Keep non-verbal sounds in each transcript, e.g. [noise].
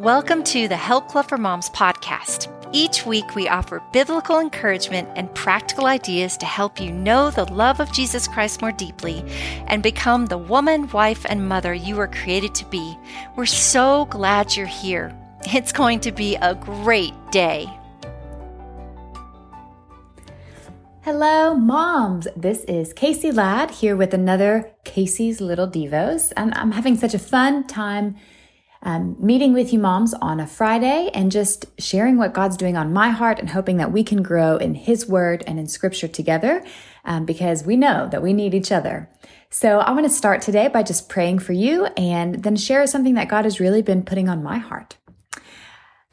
Welcome to the Help Club for Moms podcast. Each week, we offer biblical encouragement and practical ideas to help you know the love of Jesus Christ more deeply and become the woman, wife, and mother you were created to be. We're so glad you're here. It's going to be a great day. Hello, moms. This is Kacy Ladd here with another Kacy's Little Devos, and I'm having such a fun time um, meeting with you moms on a Friday and just sharing what God's doing on my heart and hoping that we can grow in His Word and in Scripture together um, because we know that we need each other. So I want to start today by just praying for you and then share something that God has really been putting on my heart.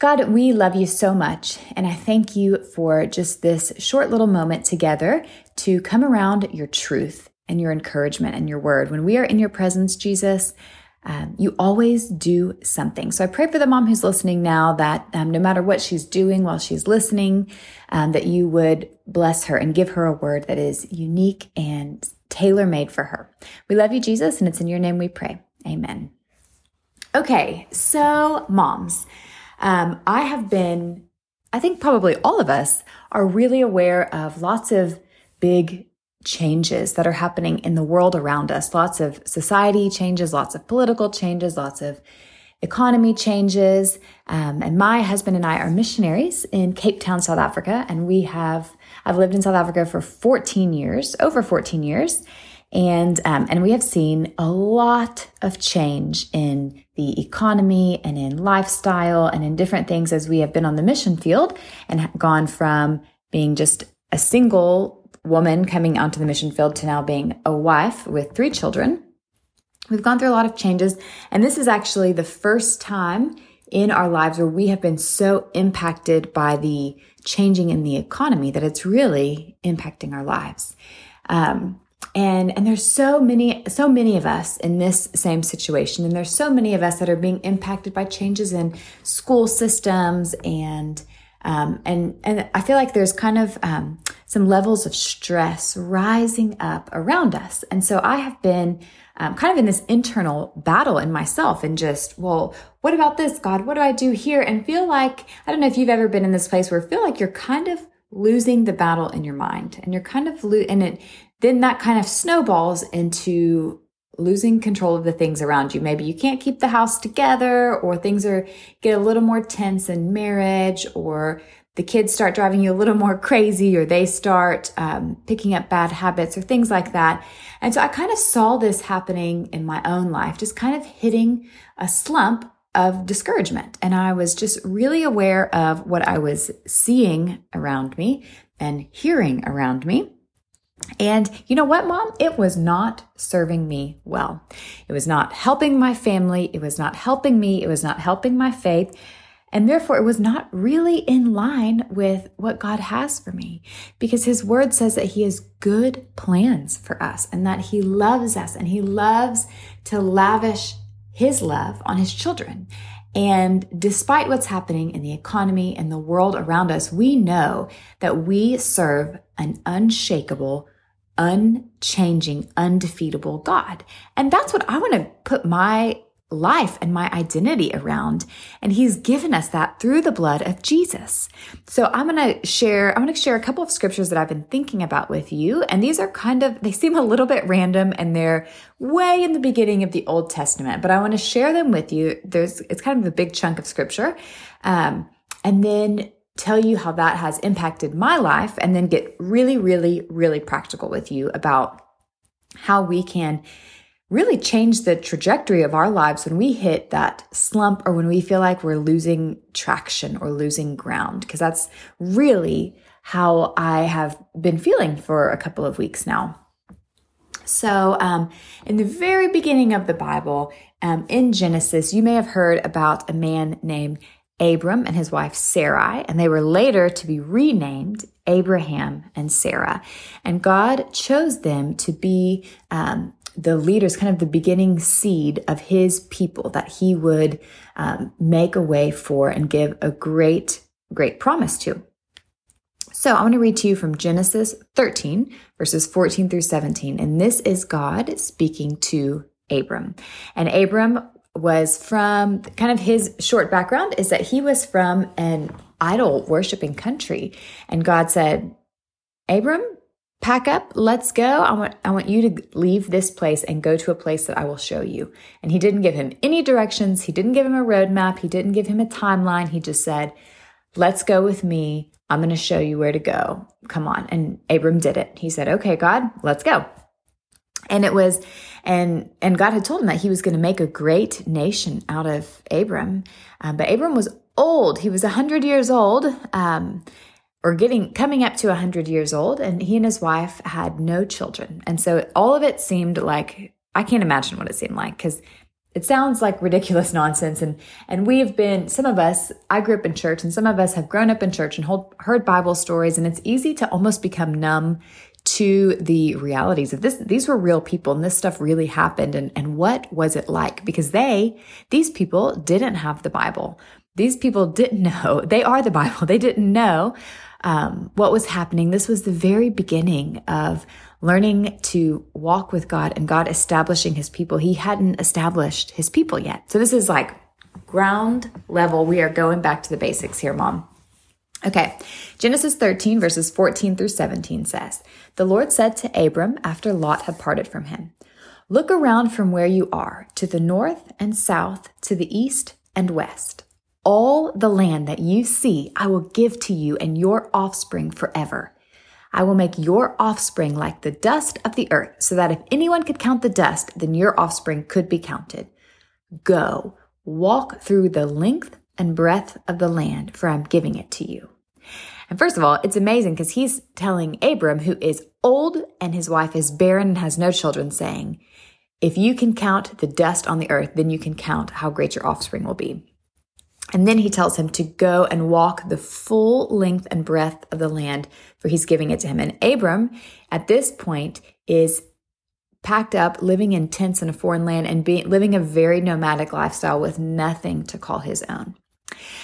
God, we love you so much, and I thank you for just this short little moment together to come around your truth and your encouragement and your word. When we are in your presence, Jesus, um, you always do something. So I pray for the mom who's listening now that um, no matter what she's doing while she's listening, um, that you would bless her and give her a word that is unique and tailor made for her. We love you, Jesus, and it's in your name we pray. Amen. Okay, so moms, um, I have been, I think probably all of us are really aware of lots of big changes that are happening in the world around us. Lots of society changes, lots of political changes, lots of economy changes. Um, and my husband and I are missionaries in Cape Town, South Africa. And we have, I've lived in South Africa for 14 years, over 14 years. And, um, and we have seen a lot of change in the economy and in lifestyle and in different things as we have been on the mission field and gone from being just a single woman coming onto the mission field to now being a wife with three children. We've gone through a lot of changes, and this is actually the first time in our lives where we have been so impacted by the changing in the economy that it's really impacting our lives. Um, and and there's so many so many of us in this same situation and there's so many of us that are being impacted by changes in school systems and um, and and I feel like there's kind of um, some levels of stress rising up around us. And so I have been um, kind of in this internal battle in myself and just, well, what about this, God? What do I do here? And feel like, I don't know if you've ever been in this place where feel like you're kind of losing the battle in your mind and you're kind of, lo- and it, then that kind of snowballs into losing control of the things around you. Maybe you can't keep the house together or things are get a little more tense in marriage or the kids start driving you a little more crazy or they start um, picking up bad habits or things like that. And so I kind of saw this happening in my own life, just kind of hitting a slump of discouragement. And I was just really aware of what I was seeing around me and hearing around me. And you know what, mom? It was not serving me well. It was not helping my family. It was not helping me. It was not helping my faith. And therefore, it was not really in line with what God has for me because His word says that He has good plans for us and that He loves us and He loves to lavish His love on His children. And despite what's happening in the economy and the world around us, we know that we serve an unshakable, unchanging, undefeatable God. And that's what I want to put my life and my identity around. And he's given us that through the blood of Jesus. So I'm going to share, I'm going to share a couple of scriptures that I've been thinking about with you. And these are kind of, they seem a little bit random and they're way in the beginning of the Old Testament, but I want to share them with you. There's, it's kind of a big chunk of scripture. Um, and then tell you how that has impacted my life and then get really, really, really practical with you about how we can really change the trajectory of our lives when we hit that slump or when we feel like we're losing traction or losing ground. Because that's really how I have been feeling for a couple of weeks now. So, um, in the very beginning of the Bible, um, in Genesis, you may have heard about a man named Abram and his wife Sarai, and they were later to be renamed Abraham and Sarah. And God chose them to be um, the leaders, kind of the beginning seed of his people that he would um, make a way for and give a great, great promise to. So I want to read to you from Genesis 13, verses 14 through 17. And this is God speaking to Abram. And Abram was from kind of his short background is that he was from an idol worshiping country. And God said, Abram, pack up, let's go. I want, I want you to leave this place and go to a place that I will show you. And he didn't give him any directions. He didn't give him a roadmap. He didn't give him a timeline. He just said, let's go with me. I'm going to show you where to go. Come on. And Abram did it. He said, okay, God, let's go. And it was, and, and God had told him that he was going to make a great nation out of Abram. Um, but Abram was old. He was a hundred years old, um, or getting, coming up to a hundred years old. And he and his wife had no children. And so all of it seemed like, I can't imagine what it seemed like because it sounds like ridiculous [laughs] nonsense and and we've been some of us i grew up in church and some of us have grown up in church and hold, heard bible stories and it's easy to almost become numb to the realities of this. These were real people and this stuff really happened. And, and what was it like? Because they, these people didn't have the Bible. These people didn't [laughs] know. They are the Bible. They didn't know um, what was happening. This was the very beginning of learning to walk with God and God establishing his people. He hadn't established his people yet. So this is like ground level. We are going back to the basics here, mom. Okay, Genesis 13, verses 14 through 17 says, The Lord said to Abram after Lot had parted from him, Look around from where you are, to the north and south, to the east and west. All the land that you see, I will give to you and your offspring forever. I will make your offspring like the dust of the earth, so that if anyone could count the dust, then your offspring could be counted. Go, walk through the length and breadth of the land, for I'm giving it to you. And first of all, it's amazing because he's telling Abram, who is old and his wife is barren and has no children, saying, If you can count the dust on the earth, then you can count how great your offspring will be. And then he tells him to go and walk the full length and breadth of the land, for he's giving it to him. And Abram, at this point, is packed up, living in tents in a foreign land, and being, living a very nomadic lifestyle with nothing to call his own.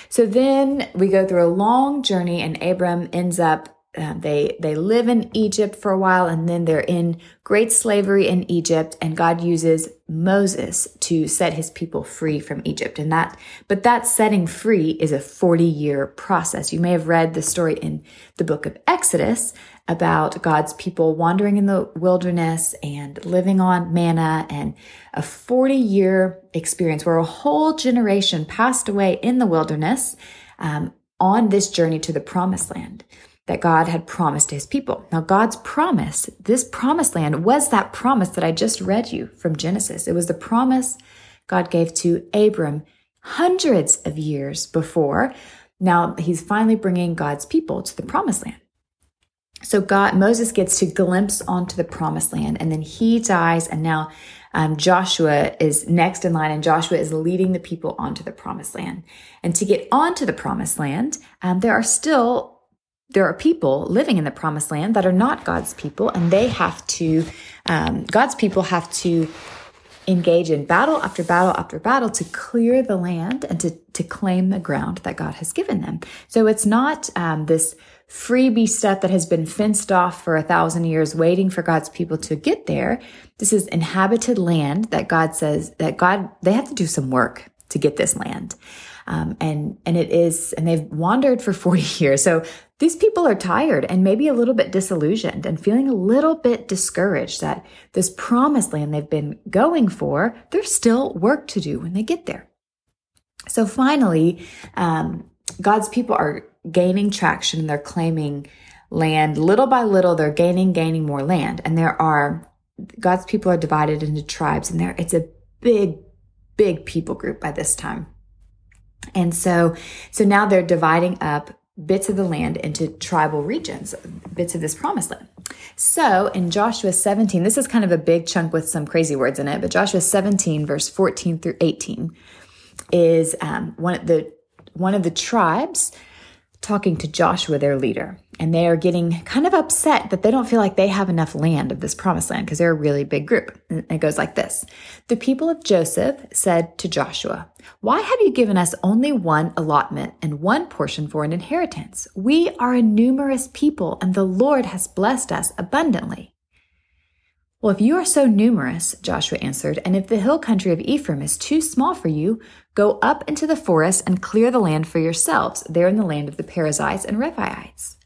So then we go through a long journey, and Abram ends up. Uh, they they live in Egypt for a while, and then they're in great slavery in Egypt. And God uses Moses to set His people free from Egypt. And that, but that setting free is a forty year process. You may have read the story in the book of Exodus about God's people wandering in the wilderness and living on manna and a 40 year experience where a whole generation passed away in the wilderness um, on this journey to the promised land that God had promised to his people. Now, God's promise, this promised land was that promise that I just read you from Genesis. It was the promise God gave to Abram hundreds of years before. Now he's finally bringing God's people to the promised land. So God, Moses gets to glimpse onto the promised land and then he dies. And now um, Joshua is next in line and Joshua is leading the people onto the promised land. And to get onto the promised land, um, there are still there are people living in the promised land that are not God's people, and they have to, um, God's people have to engage in battle after battle after battle to clear the land and to, to claim the ground that God has given them. So it's not um, this freebie stuff that has been fenced off for a thousand years, waiting for God's people to get there. This is inhabited land that God says that God, they have to do some work to get this land. Um, and, and it is, and they've wandered for [laughs] 40 years. So these people are tired and maybe a little bit disillusioned and feeling a little bit discouraged that this promised land they've been going for, there's still work to do when they get there. So finally, um, God's people are gaining traction. And they're claiming land little by little. They're gaining, gaining more land. And there are, God's people are divided into tribes and there, it's a big, big people group by this time. And so, so now they're dividing up bits of the land into tribal regions, bits of this promised land. So in Joshua 17, this is kind of a big chunk with some crazy words in it, but Joshua 17, verse 14 through 18, is um, one of the one of the tribes talking to Joshua, their leader, and they are getting kind of upset that they don't feel like they have enough land of this promised land because they're a really big group. And it goes like this The people of Joseph said to Joshua, Why have you given us only one allotment and one portion for an inheritance? We are a numerous people, and the Lord has blessed us abundantly. Well, if you are so numerous, Joshua answered, and if the hill country of Ephraim is too small for you, go up into the forest and clear the land for yourselves, there in the land of the Perizzites and Rephaites.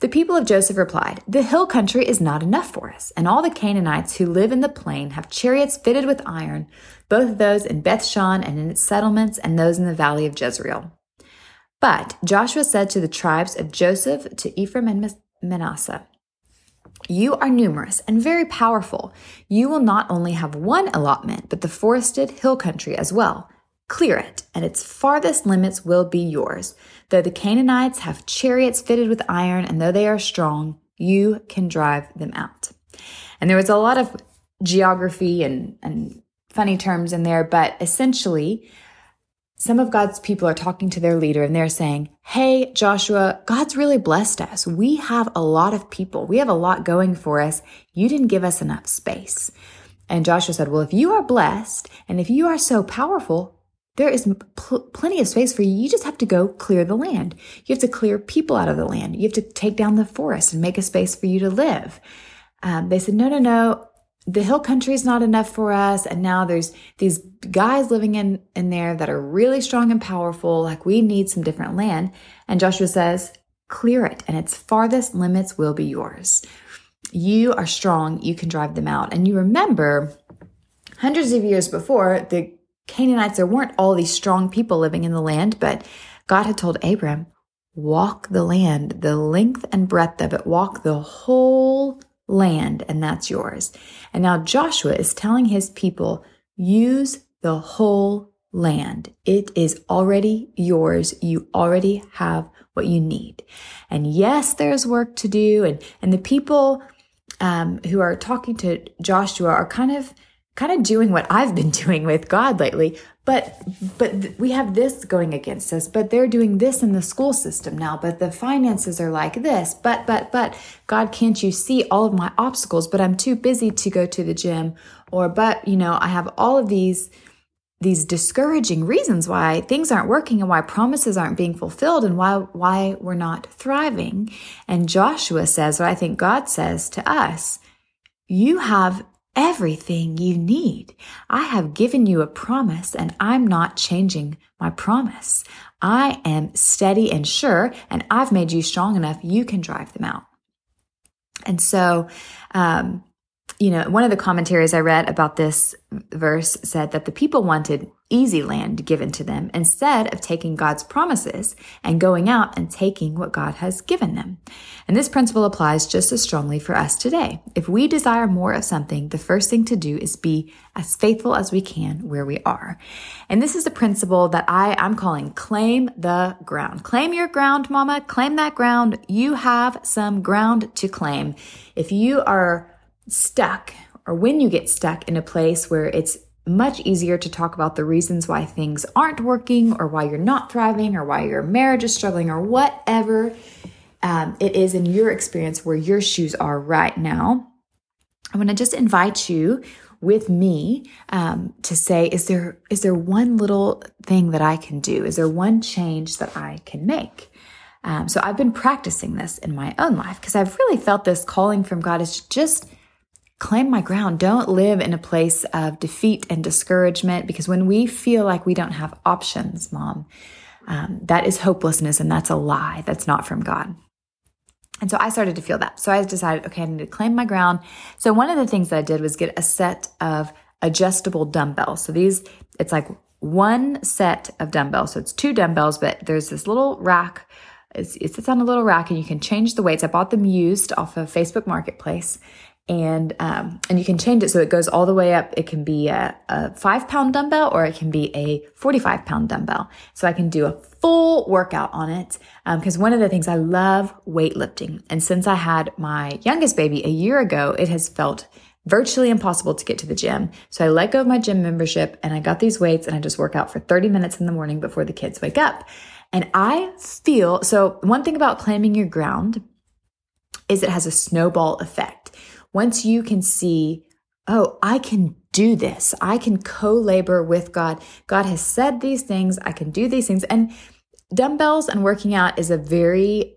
The people of Joseph replied, The hill country is not enough for us, and all the Canaanites who live in the plain have chariots fitted with iron, both those in Bethshan and in its settlements, and those in the valley of Jezreel. But Joshua said to the tribes of Joseph, to Ephraim and Manasseh, you are numerous and very powerful. You will not only have one allotment, but the forested hill country as well. Clear it, and its farthest limits will be yours. Though the Canaanites have chariots fitted with iron, and though they are strong, you can drive them out. And there was a lot of geography and, and funny terms in there, but essentially, some of God's people are talking to their leader and they're saying, Hey, Joshua, God's really blessed us. We have a lot of people. We have a lot going for us. You didn't give us enough space. And Joshua said, Well, if you are blessed and if you are so powerful, there is pl- plenty of space for you. You just have to go clear the land. You have to clear people out of the land. You have to take down the forest and make a space for you to live. Um, they said, No, no, no the hill country is not enough for us and now there's these guys living in in there that are really strong and powerful like we need some different land and joshua says clear it and its farthest limits will be yours you are strong you can drive them out and you remember hundreds of years before the canaanites there weren't all these strong people living in the land but god had told abram walk the land the length and breadth of it walk the whole land, and that's yours. And now Joshua is telling his people, use the whole land. It is already yours. You already have what you need. And yes, there's work to do. And, and the people um, who are talking to Joshua are kind of kind of doing what I've been [laughs] doing with God lately. But but we have this going against us. But they're doing this in the school system now. But the finances are like this. But but but God, can't you see all of my obstacles? But I'm too busy to go to the gym. Or but you know I have all of these these discouraging reasons why things aren't working and why promises aren't being fulfilled and why why we're not thriving. And Joshua says what I think God says to us. You have everything you need. I have given you a promise and I'm not changing my promise. I am steady and sure, and I've made you strong enough you can drive them out. And so, um, you know, one of the commentaries I read about this verse said that the people wanted easy land given to them instead of taking God's promises and going out and taking what God has given them. And this principle applies just as strongly for us today. If we desire more of something, the first thing to do is be as faithful as we can where we are. And this is a principle that I, I'm calling claim the ground. Claim your ground, mama. Claim that ground. You have some ground to claim. If you are stuck or when you get stuck in a place where it's much easier to talk about the reasons why things aren't working or why you're not thriving or why your marriage is struggling or whatever um, it is in your experience where your shoes are right now. I want to just invite you with me um, to say, is there is there one little thing that I can do? Is there one change that I can make? Um, so I've been practicing this in my own life because I've really felt this calling from God is just claim my ground. Don't live in a place of defeat and discouragement because when we feel like we don't have options, mom, um, that is hopelessness and that's a lie. That's not from God. And so I started to feel that. So I decided, okay, I need to claim my ground. So one of the things that I did was get a set of adjustable dumbbells. So these, it's like one set of dumbbells. So it's two dumbbells, but there's this little rack. It sits on a little rack and you can change the weights. I bought them used off of Facebook Marketplace and um, and you can change it so it goes all the way up. It can be a, a five pound dumbbell or it can be a 45 pound dumbbell. So I can do a full workout on it because um, one of the things I love weightlifting. And since I had my youngest baby a year ago, it has felt virtually impossible to get to the gym. So I let go of my gym membership and I got these weights and I just work out for 30 minutes in the morning before the kids wake up. And I feel so one thing about claiming your ground is it has a snowball effect once you can see, oh, I can do this, I can co labor with God. God has said these things, I can do these things. And dumbbells and working out is a very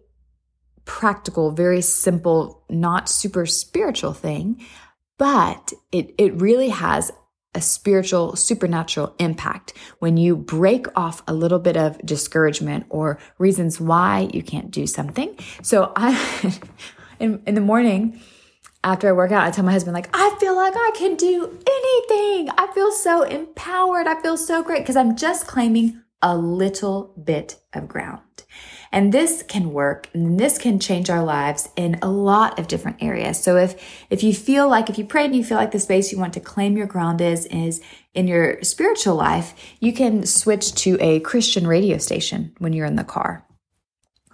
practical, very simple, not super spiritual thing. but it, it really has a spiritual, supernatural impact when you break off a little bit of discouragement or reasons why you can't do something. So I, [laughs] in, in the morning, after I work out, I tell my husband, like, I feel like I can do anything. I feel so empowered. I feel so great because I'm just claiming a little bit of ground. And this can work and this can change our lives in a lot of different areas. So if, if you feel like, if you pray and you feel like the space you want to claim your ground is, is in your spiritual life, you can switch to a Christian radio station when you're in the car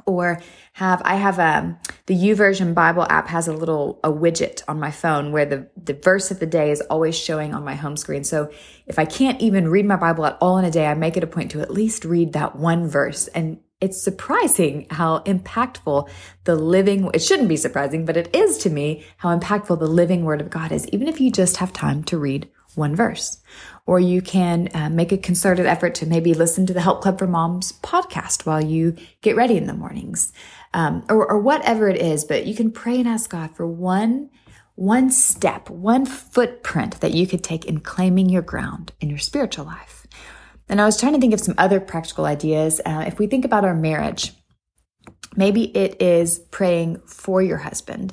or have I have um the YouVersion Bible app has a little a widget on my phone where the the verse of the day is always showing on my home screen. So if I can't even read my Bible at all in a day, I make it a point to at least read that one verse and it's surprising how impactful the living it shouldn't be surprising but it is to me how impactful the living word of god is even if you just have time to read one verse or you can uh, make a concerted effort to maybe listen to the Help Club for Moms podcast while you get ready in the mornings, um, or, or whatever it is. But you can pray and ask God for one one step, one footprint that you could take in claiming your ground in your spiritual life. And I was trying to think of some other practical ideas. Uh, if we think about our marriage, maybe it is praying for your husband.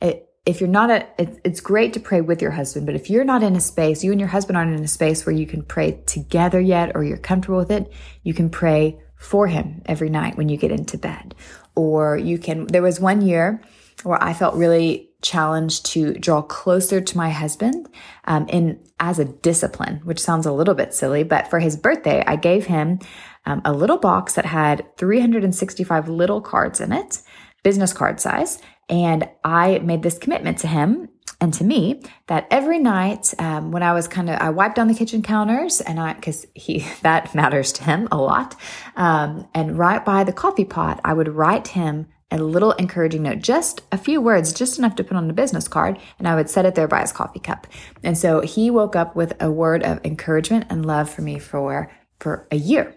It, if you're not a, it's great to pray with your husband, but if you're not in a space, you and your husband aren't in a space where you can pray together yet or you're comfortable with it, you can pray for him every night when you get into bed. Or you can, there was one year where I felt really challenged to draw closer to my husband um, in as a discipline, which sounds a little bit silly, but for his birthday, I gave him um, a little box that had 365 little cards in it, business card size, and I made this commitment to him and to me that every night um, when I was kind of, I wiped down the kitchen counters and I, cause he, [laughs] that matters to him a lot. Um, and right by the coffee pot, I would write him a little encouraging note, just a few words, just enough to put on a business card, and I would set it there by his coffee cup. And so he woke up with a word of encouragement and love for me for, for a year.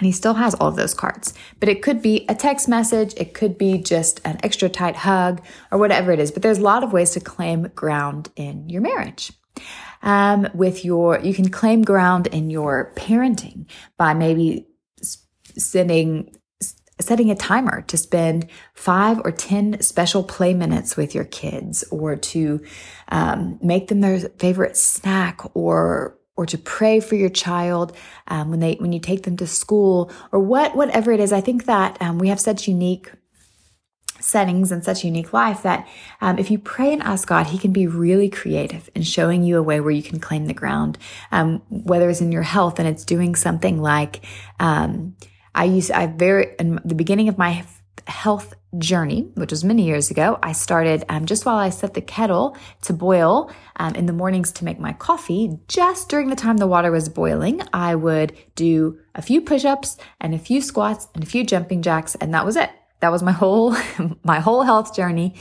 And he still has all of those cards. But it could be a text message, it could be just an extra tight hug, or whatever it is. But there's a lot of ways to claim ground in your marriage. Um, with your, you can claim ground in your parenting by maybe sending setting a timer to spend five or 10 special play minutes with your kids or to um, make them their favorite snack or or to pray for your child um, when they when you take them to school or what whatever it is. I think that um, we have such unique settings and such unique life that um, if you pray and ask God, He can be really creative in showing you a way where you can claim the ground, um, whether it's in your health and it's doing something like um, I used I very in the beginning of my health journey, which was many years ago, I started um, just while I set the kettle to boil um, in the mornings to make my coffee. Just during the time the water was boiling, I would do a few push-ups and a few squats and a few jumping jacks, and that was it. That was my whole [laughs] my whole health journey.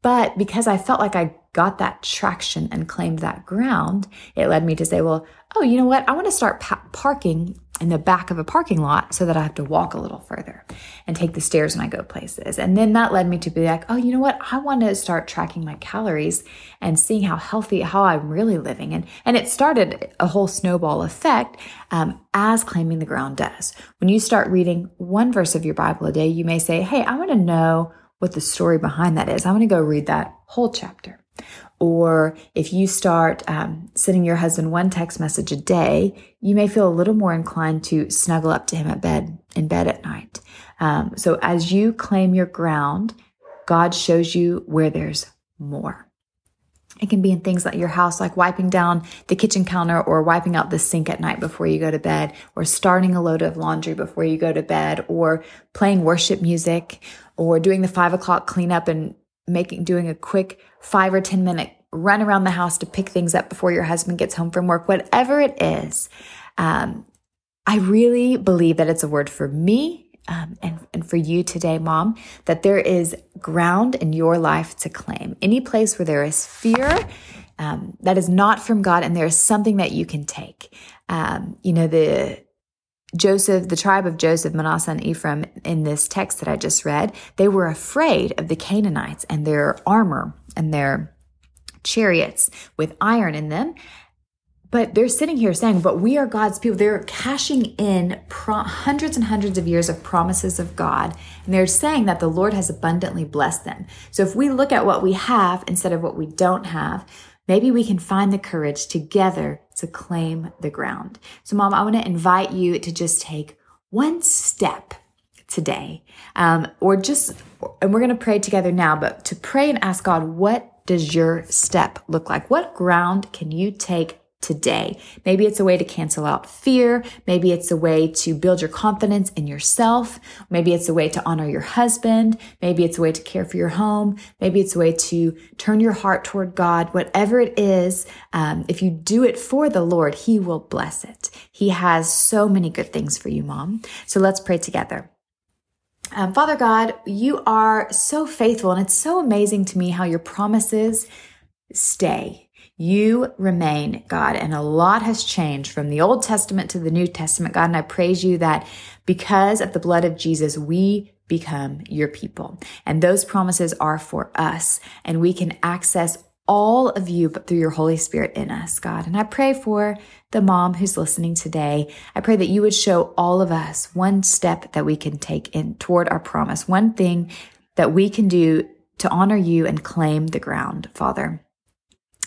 But because I felt like I got that traction and claimed that ground, it led me to say, well, oh, you know what? I want to start pa- parking in the back of a parking lot so that I have to walk a little further and take the stairs when I go places. And then that led me to be like, oh, you know what? I want to start tracking my calories and seeing how healthy, how I'm really living. And, and it started a whole snowball effect um, as claiming the ground does. When you start reading one verse of your Bible a day, you may say, hey, I want to know what the story behind that is. I want to go read that whole chapter. Or if you start um, sending your husband one text message a day, you may feel a little more inclined to snuggle up to him at bed in bed at night. Um, so as you claim your ground, God shows you where there's more. It can be in things like your house, like wiping down the kitchen counter or wiping out the sink at night before you go to bed, or starting a load of laundry before you go to bed, or playing worship music, or doing the five o'clock cleanup and making, doing a quick five or 10 minute run around the house to pick things up before your husband gets home from work, whatever it is. Um, I really believe that it's a word for me um, and, and for you today, mom, that there is ground in your life to claim. Any place where there is fear um, that is not from God and there is something that you can take. Um, you know, the Joseph, the tribe of Joseph, Manasseh, and Ephraim in this text that I just read, they were afraid of the Canaanites and their armor and their chariots with iron in them. But they're sitting here saying, but we are God's people. They're cashing in pro- hundreds and hundreds of years of promises of God. And they're saying that the Lord has abundantly blessed them. So if we look at what we have instead of what we don't have, maybe we can find the courage together to claim the ground. So, mom, I want to invite you to just take one step today, um, or just, and we're going to pray together now, but to pray and ask God, what does your step look like? What ground can you take today. Maybe it's a way to cancel out fear. Maybe it's a way to build your confidence in yourself. Maybe it's a way to honor your husband. Maybe it's a way to care for your home. Maybe it's a way to turn your heart toward God. Whatever it is, um, if you do it for the Lord, He will bless it. He has so many good things for you, mom. So let's pray together. Um, Father God, you are so faithful, and it's so amazing to me how your promises stay. You remain God, and a lot has changed from the Old Testament to the New Testament, God. And I praise you that because of the blood of Jesus, we become your people. And those promises are for us, and we can access all of you but through your Holy Spirit in us, God. And I pray for the mom who's listening today. I pray that you would show all of us one step that we can take in toward our promise, one thing that we can do to honor you and claim the ground, Father.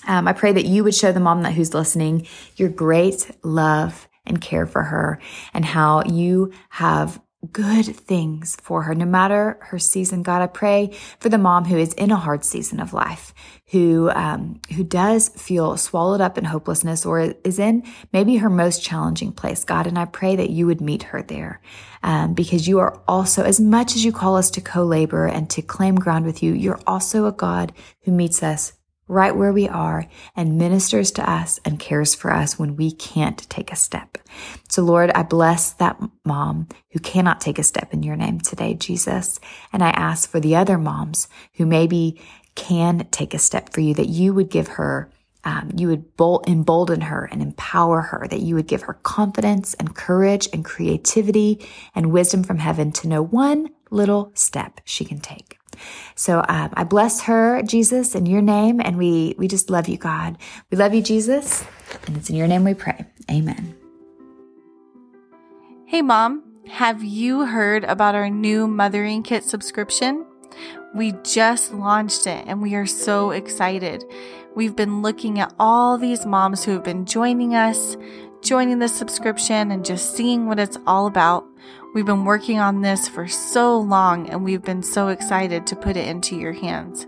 Um, I pray that you would show the mom that who's listening your great love and care for her and how you have good things for her, no matter her season. God, I pray for the mom who is in a hard season of life, who um, who does feel swallowed up in hopelessness, or is in maybe her most challenging place. God, and I pray that you would meet her there, um, because you are also, as much as you call us to co-labor and to claim ground with you, you're also a God who meets us right where we are and ministers to us and cares for us when we can't take a step. So, Lord, I bless that mom who cannot take a step in your name today, Jesus. And I ask for the other moms who maybe can take a step for you, that you would give her. Um, you would bol- embolden her and empower her, that you would give her confidence and courage and creativity and wisdom from heaven to know one little step she can take. So um, I bless her, Jesus, in your name, and we we just love you, God. We love you, Jesus, and it's in your name we pray. Amen. Hey, mom, have you heard about our new mothering kit subscription? We just launched it, and we are so excited. We've been looking at all these moms who have been joining us, joining the subscription, and just seeing what it's all about. We've been working on this for so long and we've been so excited to put it into your hands.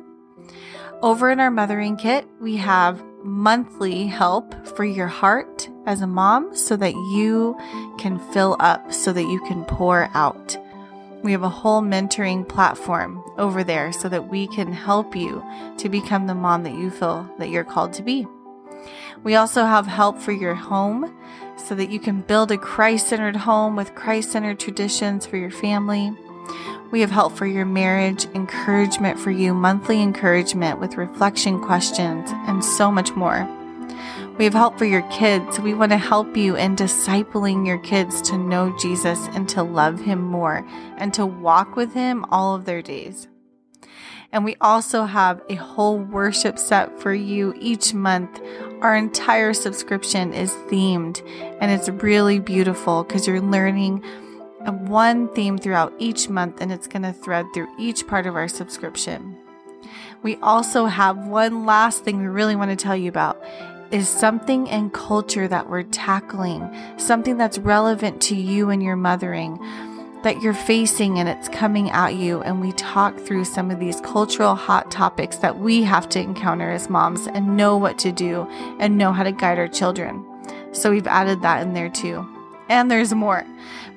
Over in our mothering kit, we have monthly help for your heart as a mom so that you can fill up, so that you can pour out. We have a whole mentoring platform over there so that we can help you to become the mom that you feel that you're called to be. We also have help for your home so that you can build a Christ centered home with Christ centered traditions for your family. We have help for your marriage, encouragement for you, monthly encouragement with reflection questions, and so much more. We have help for your kids. We want to help you in discipling your kids to know Jesus and to love him more and to walk with him all of their days. And we also have a whole worship set for you each month. Our entire subscription is themed and it's really beautiful because you're learning one theme throughout each month and it's going to thread through each part of our subscription. We also have one last thing we really want to tell you about is something in culture that we're tackling, something that's relevant to you and your mothering that you're facing and it's coming at you. And we talk through some of these cultural hot topics that we have to encounter as moms and know what to do and know how to guide our children. So we've added that in there too. And there's more.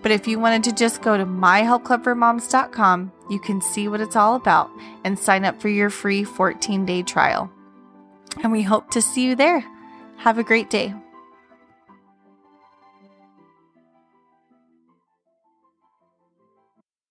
But if you wanted to just go to myhelpclubformoms.com, you can see what it's all about and sign up for your free 14 day trial. And we hope to see you there. Have a great day.